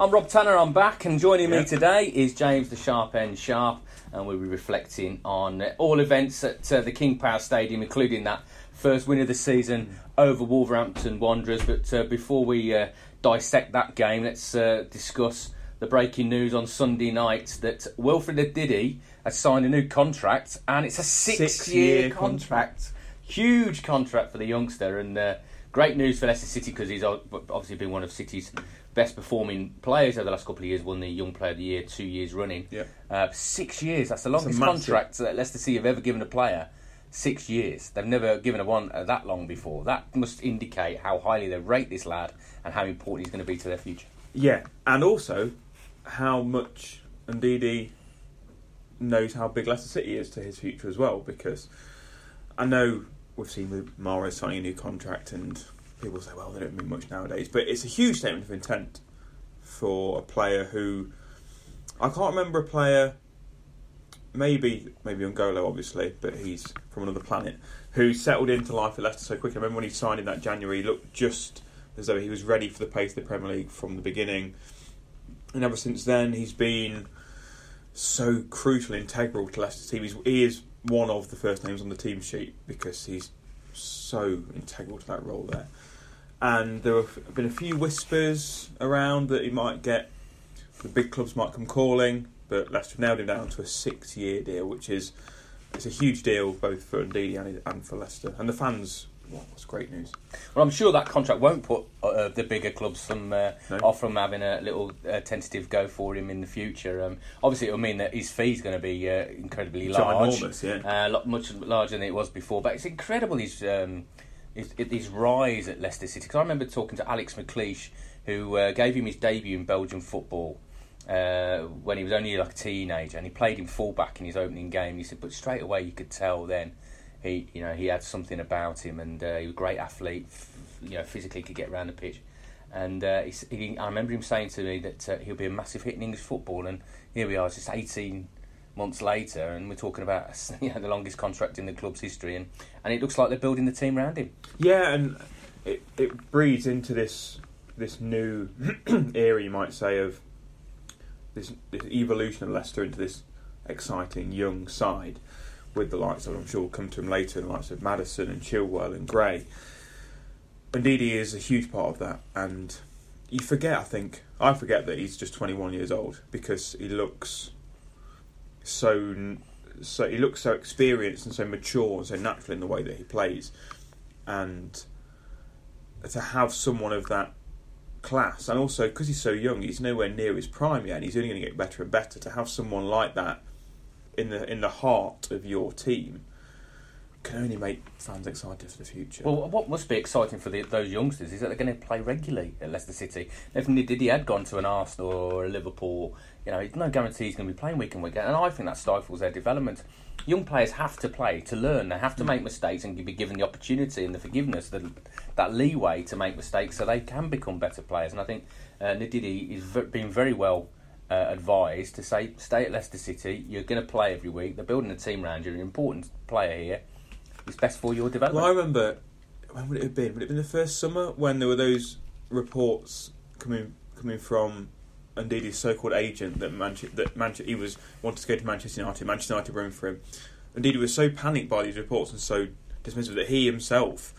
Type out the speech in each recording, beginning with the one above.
I'm Rob Tanner, I'm back, and joining me today is James the Sharp End Sharp, and we'll be reflecting on uh, all events at uh, the King Power Stadium, including that first win of the season over Wolverhampton Wanderers. But uh, before we uh, dissect that game, let's uh, discuss the breaking news on Sunday night that Wilfred Ndidi has signed a new contract, and it's a six-year Six-year contract. Huge contract for the youngster, and uh, great news for Leicester City because he's obviously been one of City's best performing players over the last couple of years. Won the Young Player of the Year two years running. Yeah. Uh, six years. That's the longest contract that Leicester City have ever given a player. Six years. They've never given a one uh, that long before. That must indicate how highly they rate this lad and how important he's going to be to their future. Yeah, and also how much Ndidi knows how big Leicester City is to his future as well. Because I know we've seen with Mara signing a new contract, and people say, "Well, they don't mean much nowadays," but it's a huge statement of intent for a player who I can't remember a player. Maybe, maybe N'Golo, obviously, but he's from another planet. Who settled into life at Leicester so quickly. I remember when he signed in that January, he looked just as though he was ready for the pace of the Premier League from the beginning. And ever since then, he's been so crucial, integral to Leicester's team. He's, he is one of the first names on the team sheet because he's so integral to that role there. And there have been a few whispers around that he might get, the big clubs might come calling, but Leicester have nailed him down to a six year deal, which is it's a huge deal both for Ndidi and, and for Leicester. And the fans, well, it's great news. Well, I'm sure that contract won't put uh, the bigger clubs from uh, No. off from having a little uh, tentative go for him in the future. Um, obviously, it will mean that his fee's going to be uh, incredibly large, Ginormous, yeah. uh, lot, much larger than it was before. But it's incredible his um, his, his rise at Leicester City. Because I remember talking to Alex McLeish, who uh, gave him his debut in Belgian football. Uh, when he was only like a teenager, and he played him fullback in his opening game. He said, but straight away you could tell then he, you know, he had something about him, and uh, he was a great athlete. You know, physically could get around the pitch. And uh, he, he, I remember him saying to me that uh, he'll be a massive hit in English football. And here we are, just 18 months later, and we're talking about you know, the longest contract in the club's history. And, and it looks like they're building the team around him. Yeah, and it it breeds into this this new era, you might say, of this, this evolution of Leicester into this exciting young side, with the likes of I'm sure we'll come to him later, the likes of Maddison and Chilwell and Gray. Ndidi is a huge part of that, and you forget. I think I forget that he's just 21 years old because he looks so so he looks so experienced and so mature and so natural in the way that he plays, and to have someone of that class, and also because he's so young, he's nowhere near his prime yet, and he's only going to get better and better. To have someone like that in the in the heart of your team can only make fans excited for the future. Well, what must be exciting for the, those youngsters is that they're going to play regularly at Leicester City. If Ndidi had gone to an Arsenal or a Liverpool, you know, no guarantee he's going to be playing week in week out, and I think that stifles their development. Young players have to play to learn. They have to make mistakes and be given the opportunity and the forgiveness, the, that leeway to make mistakes, so they can become better players. And I think uh, Ndidi is v- been very well uh, advised to say, stay at Leicester City. You're going to play every week. They're building a team around you. You're an important player here. It's best for your development. Well, I remember when would it have been? Would it have been the first summer when there were those reports coming coming from Ndidi's so-called agent that Manchester, that Manchester he was wanted to go to Manchester United. Manchester United were in for him. Ndidi was so panicked by these reports and so dismissive that he himself,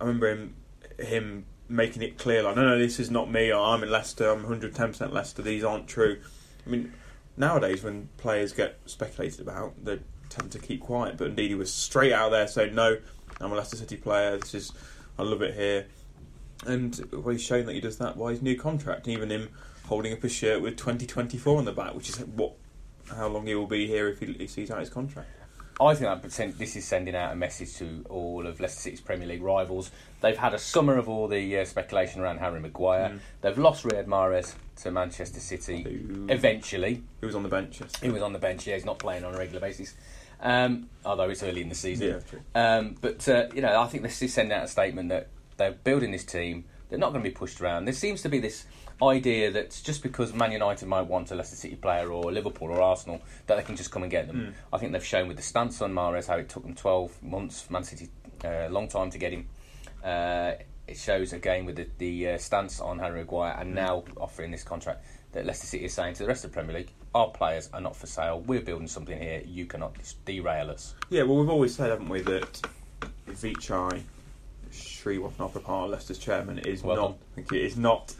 I remember him him making it clear like, no, no, this is not me. I'm in Leicester. I'm 110 percent Leicester. These aren't true. I mean, nowadays when players get speculated about, they tend to keep quiet. But indeed, he was straight out there saying, "No, I'm a Leicester City player. This is, I love it here." And well, he's shown that he does that by his new contract. Even him holding up a shirt with 2024 on the back, which is what, how long he will be here if he, he sees out his contract. I think that this is sending out a message to all of Leicester City's Premier League rivals. They've had a summer of all the uh, speculation around Harry Maguire. They've lost Riyad Mahrez to Manchester City Who- eventually. Who was on the bench? Yes. He was on the bench. Yeah, he's not playing on a regular basis. Um, although it's early in the season. Yeah, true. Um, but uh, you know, I think this is sending out a statement that they're building this team. They're not going to be pushed around. There seems to be this idea that just because Man United might want a Leicester City player or Liverpool or Arsenal, that they can just come and get them. I think they've shown with the stance on Mahrez how it took them 12 months Man City, a uh, long time to get him. Uh, it shows again with the, the uh, stance on Harry Maguire and now offering this contract that Leicester City is saying to the rest of the Premier League, our players are not for sale. We're building something here. You cannot just derail us. Yeah, well, we've always said, haven't we, that Vichai Srivaddhanaprabha, Leicester's chairman, is Well not. think he is not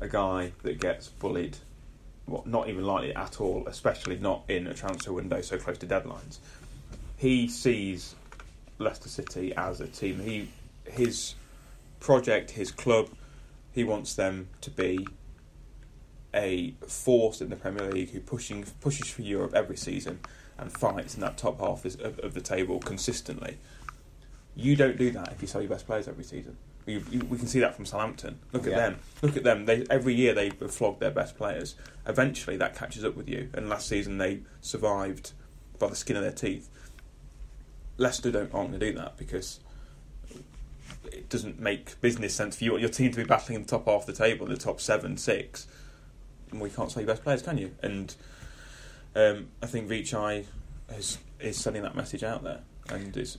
a guy that gets bullied. Well, not even lightly at all, especially not in a transfer window so close to deadlines. He sees Leicester City as a team. He his project, his club, he wants them to be a force in the Premier League who pushing pushes for Europe every season and fights in that top half of, of the table consistently. You don't do that if you sell your best players every season. You, you, we can see that from Southampton. Look at Yeah. them. Look at them. They every year they flog their best players. Eventually, that catches up with you. And last season they survived by the skin of their teeth. Leicester don't aren't going to do that because it doesn't make business sense for you your team to be battling in the top half of the table, the top seven, six. And we can't sell your best players, can you? And um, I think Vichai is is sending that message out there, and it's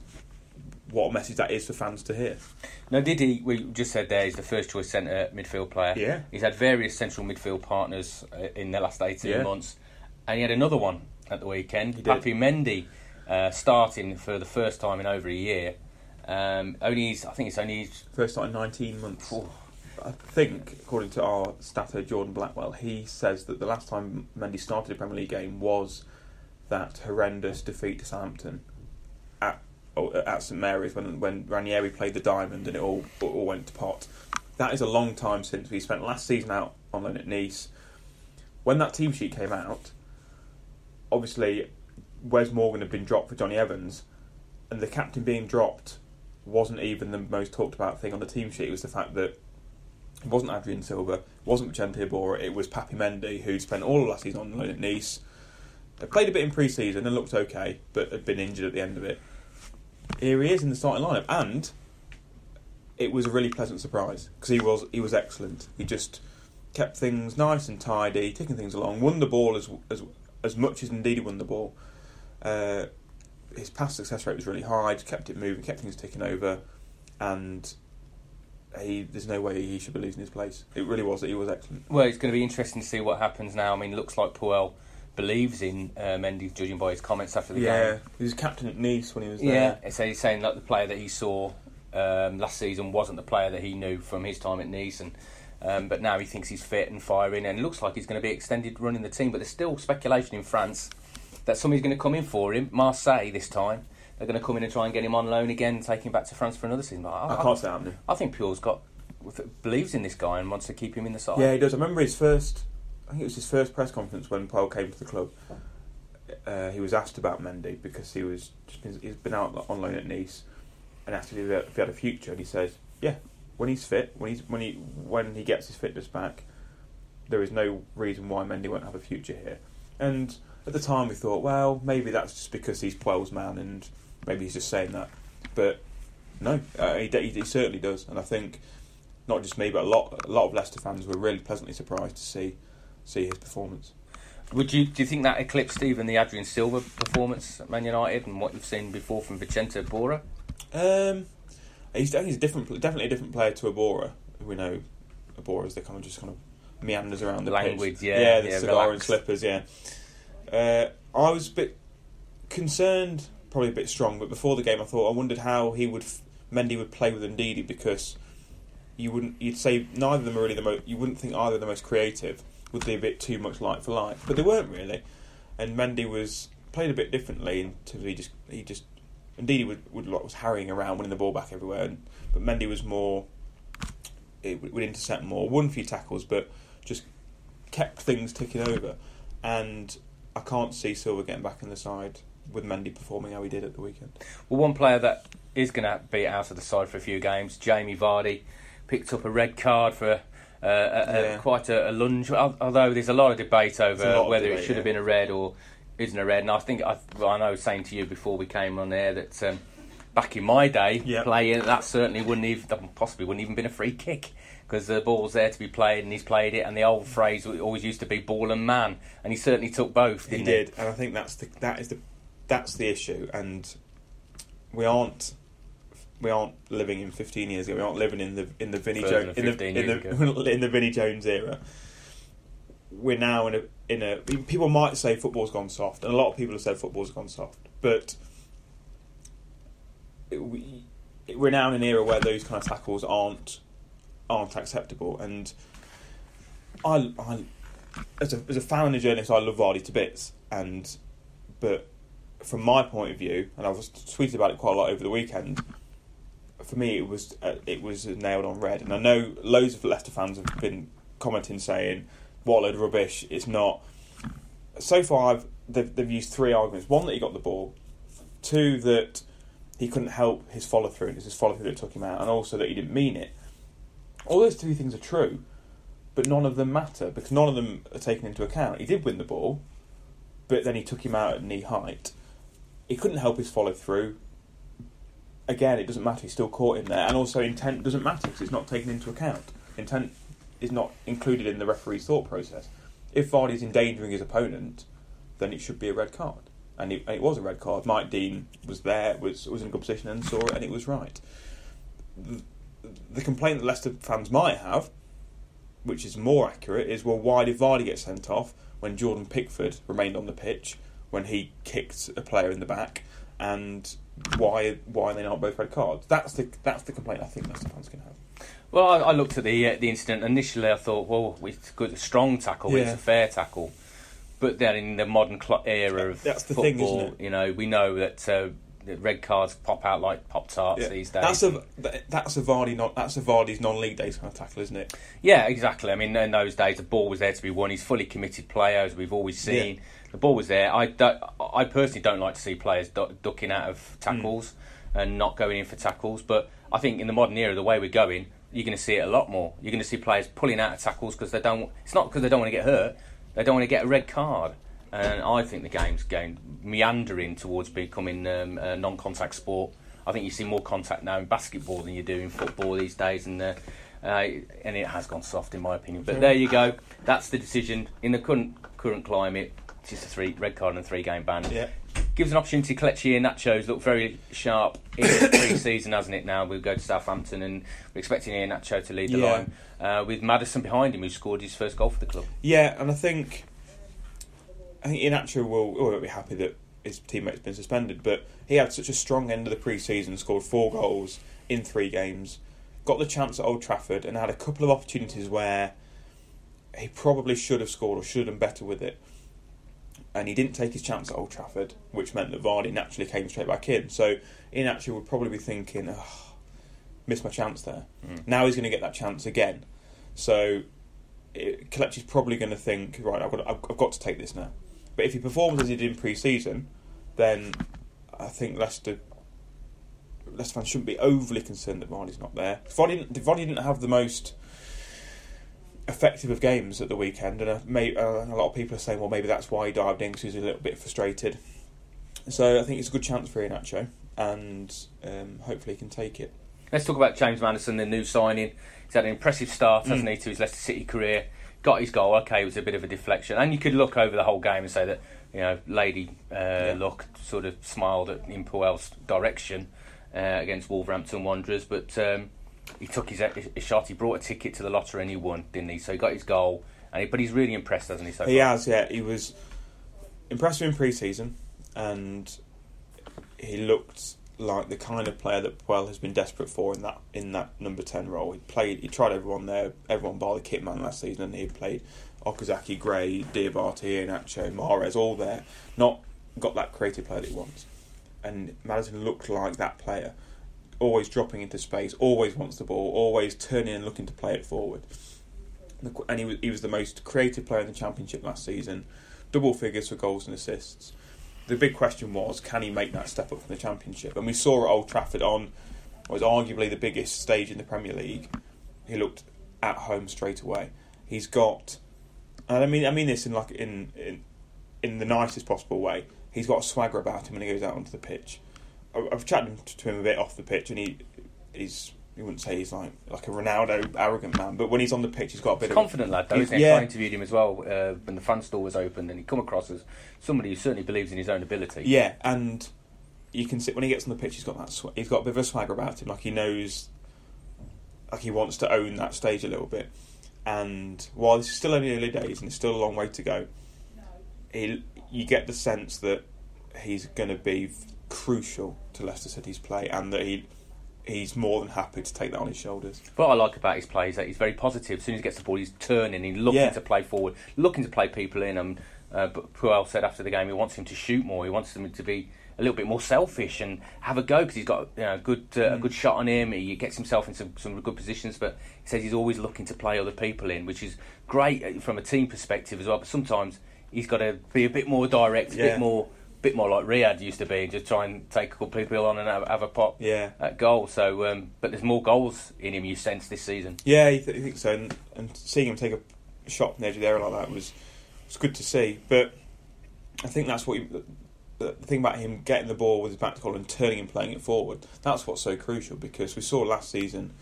what a message that is for fans to hear. Now, Ndidi, we just said there, he's the first choice centre midfield player. Yeah. He's had various central midfield partners uh, in the last 18 Yeah. months, and he had another one at the weekend. He. Papi Mendy uh, starting for the first time in over a year. Um, only, I think it's only his First time in 19 months. Oh. I think, according to our statter Jordan Blackwell, he says that the last time Mendy started a Premier League game was that horrendous defeat to Southampton at Oh, at St Mary's when when Ranieri played the diamond and it all it all went to pot. That is a long time since we spent last season out on loan at Nice. When that team sheet came out, obviously Wes Morgan had been dropped for Jonny Evans, and the captain being dropped wasn't even the most talked about thing on the team sheet. It was the fact that it wasn't Adrien Silva, it wasn't Vicente Iborra, it was Papi Mendy, who'd spent all of last season on loan at Nice. They played a bit in pre season and looked okay, but had been injured at the end of it. Here he is in the starting lineup, and it was a really pleasant surprise because he was he was excellent. He just kept things nice and tidy, taking things along, won the ball as as as much as Ndidi won the ball. Uh, his pass success rate was really high, kept it moving, kept things ticking over, and he there's no way he should be losing his place. It really was. That he was excellent. Well, it's going to be interesting to see what happens now. I mean, it looks like Puel believes in uh, Mendy, judging by his comments after the Yeah, game. he was captain at Nice when he was Yeah, there. so he's saying that the player that he saw um, last season wasn't the player that he knew from his time at Nice, and um, but now he thinks he's fit and firing, and it looks like he's going to be extended running the team. But there's still speculation in France that somebody's going to come in for him, Marseille this time. They're going to come in and try and get him on loan again and take him back to France for another season. But I, I can't see that happening. I think Puel's got believes in this guy and wants to keep him in the side. Yeah, he does. I remember his first. I think it was his first press conference when Puel came to the club. Uh, he was asked about Mendy because he was he's been out on loan at Nice, and asked if he, had, if he had a future, and he says, "Yeah, when he's fit, when he's when he when he gets his fitness back, there is no reason why Mendy won't have a future here." And at the time, we thought, well, maybe that's just because he's Puel's man, and maybe he's just saying that. But no, uh, he, he, he certainly does, and I think not just me, but a lot a lot of Leicester fans were really pleasantly surprised to see see his performance. Would you do you think that eclipsed even the Adrien Silva performance at Man United and what you've seen before from Vicente Iborra? Um, he's, he's a different, definitely a different player to Iborra. We know Iborra is the kind of just kind of meanders around the Languid, pitch. yeah, yeah, the yeah, cigar and slippers, yeah. Uh, I was a bit concerned, probably a bit strong, but before the game, I thought I wondered how he would, Mendy would play with Ndidi because you wouldn't, you'd say neither of them are really the most, you wouldn't think either of the most creative. Would be a bit too much like for like, but they weren't really. And Mendy was played a bit differently of he just he just Indeed, he would, would was harrying around, winning the ball back everywhere. And, but Mendy was more, it would, would intercept more, won a few tackles, but just kept things ticking over. And I can't see Silva getting back in the side with Mendy performing how he did at the weekend. Well, one player that is going to be out of the side for a few games, Jamie Vardy, picked up a red card for uh, a, a, quite a, a lunge. Although there's a lot of debate over of whether it debate, should have been a red or isn't a red. And I think I, well, I know was saying to you before we came on air that um, back in my day, Yeah. playing that certainly wouldn't even possibly wouldn't even been a free kick. Because the ball's there to be played, and he's played it. And the old phrase always used to be "ball and man," and he certainly took both, He did, and I think that's the that is the that's the issue, and we aren't we aren't living in 15 years ago. We aren't living in the in the Vinnie Jones in the in the, in the Vinnie Jones era. We're now in a in a people might say football's gone soft, and a lot of people have said football's gone soft, but we, we're now in an era where those kind of tackles aren't aren't acceptable, and I, I as a as a fan and a journalist, I love Vardy to bits, and but from my point of view, and I was tweeted about it quite a lot over the weekend. For me, it was uh, it was nailed on red, and I know loads of Leicester fans have been commenting saying, "What a load of rubbish!" It's not. So far, I've they've, they've used three arguments: one that he got the ball, two that he couldn't help his follow through, and it's his follow through that took him out, and also that he didn't mean it. All those three things are true, but none of them matter because none of them are taken into account. He did win the ball, but then he took him out at knee height. He couldn't help his follow through. Again, it doesn't matter. He's still caught in there, and also intent doesn't matter because it's not taken into account. Intent is not included in the referee's thought process. If Vardy's endangering his opponent, then it should be a red card, and it, it was a red card. Mike Dean was there, was was in a good position and saw it, and it was right. The, the complaint that Leicester fans might have which is more accurate, is well, why did Vardy get sent off when Jordan Pickford remained on the pitch when he kicked a player in the back, and why why are they not both red cards? That's the that's the complaint I think Leicester fans can have. Well, I, I looked at the uh, the incident initially. I thought, well, it's good, a strong tackle. It's a fair tackle. But then in the modern cl- era of That's the football, thing, you know, we know that, uh, red cards pop out like pop tarts Yeah. these days. That's a that- that's a Vardy not that's a Vardy's non-league days kind of tackle, isn't it? Yeah, exactly. I mean, in those days, the ball was there to be won. He's a fully committed player, as we've always seen. Yeah. The ball was there. I, I personally don't like to see players ducking out of tackles Hmm. and not going in for tackles. But I think in the modern era, the way we're going, you're going to see it a lot more. You're going to see players pulling out of tackles because they don't. It's not because they don't want to get hurt. They don't want to get a red card. And I think the game's going meandering towards becoming um, a non-contact sport. I think you see more contact now in basketball than you do in football these days, and uh, uh, and it has gone soft in my opinion. But there you go. That's the decision in the current current climate. Just a three red card and a three game ban. Yeah. Gives an opportunity. To Kelechi Iheanacho's look very sharp in the pre-season, hasn't it? Now we'll go to Southampton, and we're expecting Iheanacho to lead the Yeah. line uh, with Maddison behind him, who scored his first goal for the club. Yeah, and I think I think Iheanacho will will be happy that his teammate's been suspended, but he had such a strong end of the pre-season, scored four goals in three games, got the chance at Old Trafford, and had a couple of opportunities where he probably should have scored or should have done better with it. And he didn't take his chance at Old Trafford, which meant that Vardy naturally came straight back in. So Iheanacho would probably be thinking, oh, missed my chance there. Mm. Now he's going to get that chance again. So it, Kelechi's probably going to think, right, I've got, I've, I've got to take this now. But if he performs as he did in pre-season, then I think Leicester, Leicester fans shouldn't be overly concerned that Vardy's not there. Vardy, Vardy didn't have the most effective of games at the weekend, and uh, may, uh, a lot of people are saying, well, maybe that's why he dived in because he was a little bit frustrated. So I think it's a good chance for Iheanacho, and um, hopefully he can take it. Let's talk about James Maddison, the new signing. He's had an impressive start, Mm. hasn't he, to his Leicester City career. Got his goal. Okay, it was a bit of a deflection, and you could look over the whole game and say that you know Lady uh, Luck sort of smiled at in Puel's direction uh, against Wolverhampton Wanderers, but um, he took his, his shot. He brought a ticket to the lottery and he won, didn't he? So he got his goal, and he, but he's really impressed, hasn't he? So He far? has, yeah. He was impressive in pre-season, and he looked like the kind of player that Puel has been desperate for in that in that number ten role. He played, he tried everyone there, everyone bar the kit man last season, and he played Okazaki, Gray, Diabate, Nacho, Mahrez, all there. Not got that creative player that he wants, and Maddison looked like that player. Always dropping into space, always wants the ball, always turning and looking to play it forward. And he was, he was the most creative player in the championship last season. Double figures for goals and assists. the big question was, can he make that step up from the Championship? And we saw at Old Trafford on was arguably the biggest stage in the Premier League. He looked at home straight away. He's got, and I mean, I mean this in like in in, in the nicest possible way. He's got a swagger about him when he goes out onto the pitch. I- I've chatted to him a bit off the pitch, and he he's. You wouldn't say he's like like a Ronaldo arrogant man, but when he's on the pitch, he's got a bit of Confident lad, though, isn't he? Yeah, I interviewed him as well uh, when the front store was open, and he come across as somebody who certainly believes in his own ability. Yeah, and you can see when he gets on the pitch, he's got that. Sw- he's got a bit of a swagger about him. Like he knows, like he wants to own that stage a little bit. And while this is still only early days and it's still a long way to go, he, you get the sense that he's going to be crucial to Leicester City's play, and that he he's more than happy to take that on his shoulders. What I like about his play is that he's very positive. As soon as he gets the ball, he's turning, he's looking Yeah. to play forward, looking to play people in. And uh, but Puel said after the game he wants him to shoot more. He wants him to be a little bit more selfish and have a go because he's got you know, a good uh, a good shot on him. He gets himself into some, some good positions, but he says he's always looking to play other people in, which is great uh, from a team perspective as well. But sometimes he's got to be a bit more direct, a Yeah. bit more. Bit more like Riyad used to be, and just try and take a couple people on and have, have a pop Yeah. at goal. So, um, but there's more goals in him. You sense this season. Yeah, I, th- I think so. And, and seeing him take a shot from the edge of the area like that was was good to see. But I think that's what he, the, the thing about him getting the ball with his back to goal and turning and playing it forward. That's what's so crucial because we saw last season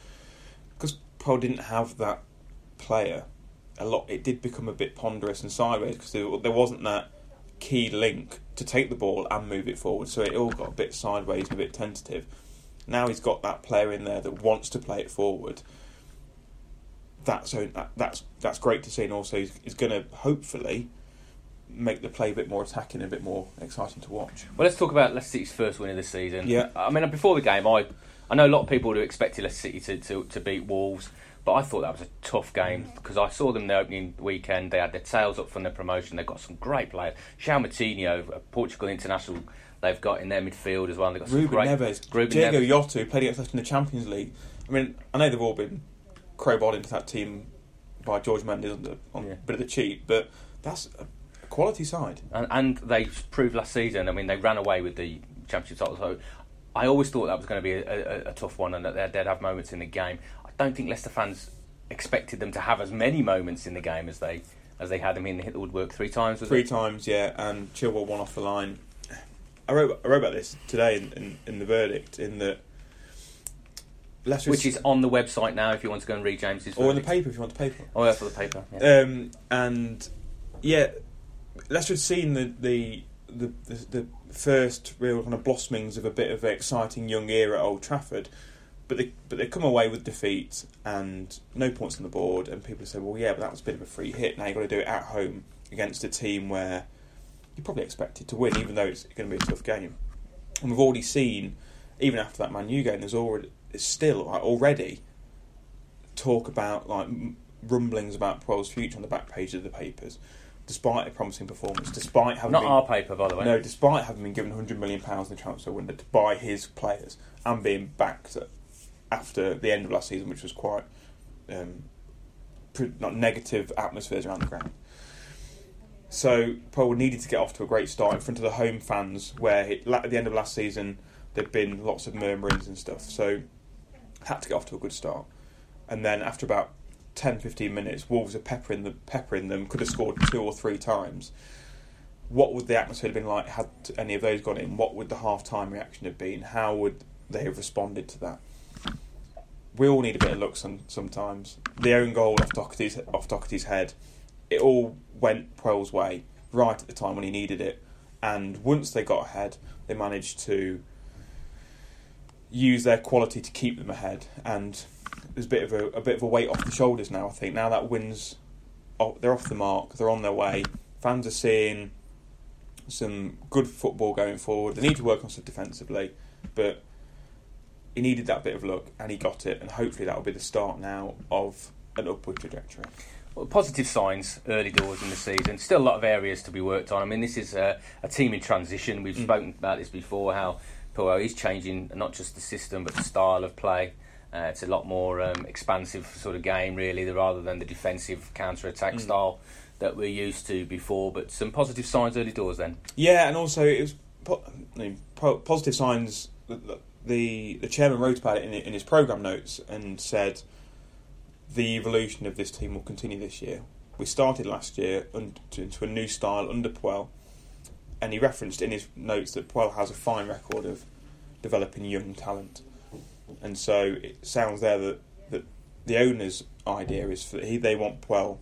because Puel didn't have that player a lot. It did become a bit ponderous and sideways because there, there wasn't that key link to take the ball and move it forward. So it all got a bit sideways and a bit tentative. Now he's got that player in there that wants to play it forward that's that's that's great to see, and also he's, he's going to hopefully make the play a bit more attacking, and a bit more exciting to watch. Well, let's talk about Leicester City's first win of the season. Yeah. I mean, before the game, I I know a lot of people would have expected Leicester City to, to, to beat Wolves, but I thought that was a tough game mm. because I saw them the opening weekend. They had their tails up from their promotion. They've got some great players. João Moutinho, a Portugal international, they've got in their midfield as well. They've got some Ruben great Neves, Ruben Diego Neves. Jota, who played against us in the Champions League. I mean, I know they've all been crowbarred into that team by Jorge Mendes on, the, on Yeah. a bit of the cheat, but that's a quality side. And, and they proved last season. I mean, they ran away with the championship title. So I always thought that was going to be a, a, a tough one, and that they'd, they'd have moments in the game. I don't think Leicester fans expected them to have as many moments in the game as they as they had. I mean, they hit the woodwork three times. Was Three it? times, yeah, and Chilwell one off the line. I wrote I wrote about this today in, in, in the verdict in that Leicester Which is on the website now. If you want to go and read James's. or in the paper if you want the paper. Oh, yeah, for the paper. Yeah. Um, and yeah, Leicester had seen the the, the the the first real kind of blossomings of a bit of an exciting young era at Old Trafford, but they but they come away with defeat and no points on the board, and people say, well, yeah, but that was a bit of a free hit. Now you've got to do it at home against a team where you're probably expected to win, even though it's going to be a tough game. And we've already seen, even after that Man U game, there's already there's still like, already talk about like rumblings about Puel's future on the back page of the papers, despite a promising performance, despite having Not been, our paper, by the way. no, despite having been given hundred million pounds in the transfer window to buy his players and being backed after the end of last season, which was quite um, not negative atmospheres around the ground. So Puel needed to get off to a great start in front of the home fans, where he, at the end of last season there'd been lots of murmurings and stuff. So had to get off to a good start, and then after about 10, 15 minutes, Wolves are peppering the peppering them. Could have scored two or three times. What would the atmosphere have been like had any of those gone in? What would the half time reaction have been? How would they have responded to that? We all need a bit of luck some, sometimes. The own goal off Doherty's, off Doherty's head, it all went Puel's way right at the time when he needed it. And once they got ahead, they managed to use their quality to keep them ahead. And there's a bit of a, a bit of a weight off the shoulders now. I think now that wins, oh, they're off the mark. They're on their way. Fans are seeing some good football going forward. They need to work on stuff defensively, but he needed that bit of luck, and he got it. And hopefully that will be the start now of an upward trajectory. Well, positive signs early doors in the season. Still a lot of areas to be worked on. I mean, this is a, a team in transition. We've spoken about this before. How Puel is changing not just the system but the style of play. Uh, it's a lot more um, expansive sort of game, really, rather than the defensive counter attack style that we're used to before. But some positive signs early doors then. Yeah, and also it was po- I mean, po- positive signs. The, the the chairman wrote about it in, in his program notes and said the evolution of this team will continue this year. We started last year into a new style under Puel, and he referenced in his notes that Puel has a fine record of developing young talent, and so it sounds there that that the owner's idea is that he they want Puel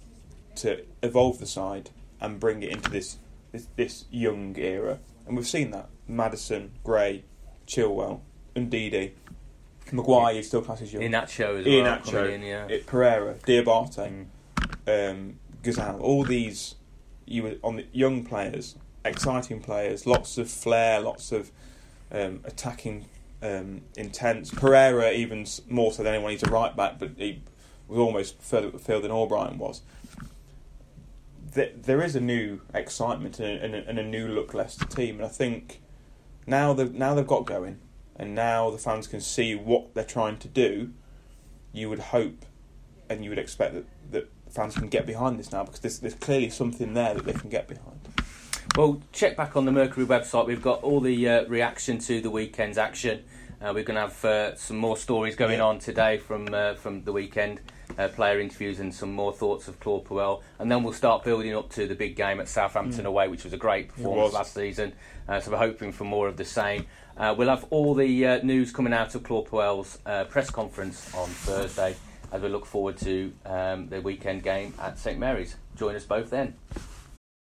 to evolve the side and bring it into this this, this young era, and we've seen that. Maddison, Gray, Chilwell, Ndidi, Maguire is still classed as young. Iheanacho as Ian well. Acho, coming in, yeah. it, Pereira, Diabate, Mm. um, Ghezzal, all these you were on the young players, exciting players, lots of flair, lots of um, attacking um, intense. Pereira even more so than anyone. He's a right back, but he was almost further up the field than Albrighton was. Th- There is a new excitement and a, and a, and a new look Leicester team, and I think now they've now they've got going, and now the fans can see what they're trying to do. You would hope, and you would expect that, that fans can get behind this now because there's, there's clearly something there that they can get behind. Well, check back on the Mercury website. We've got all the uh, reaction to the weekend's action. Uh, we're going to have uh, some more stories going on today from uh, from the weekend, uh, player interviews, and some more thoughts of Claude Puel. And then we'll start building up to the big game at Southampton away, which was a great performance last season. Uh, so we're hoping for more of the same. Uh, we'll have all the uh, news coming out of Claude Puel's uh, press conference on Thursday as we look forward to um, the weekend game at St Mary's. Join us both then.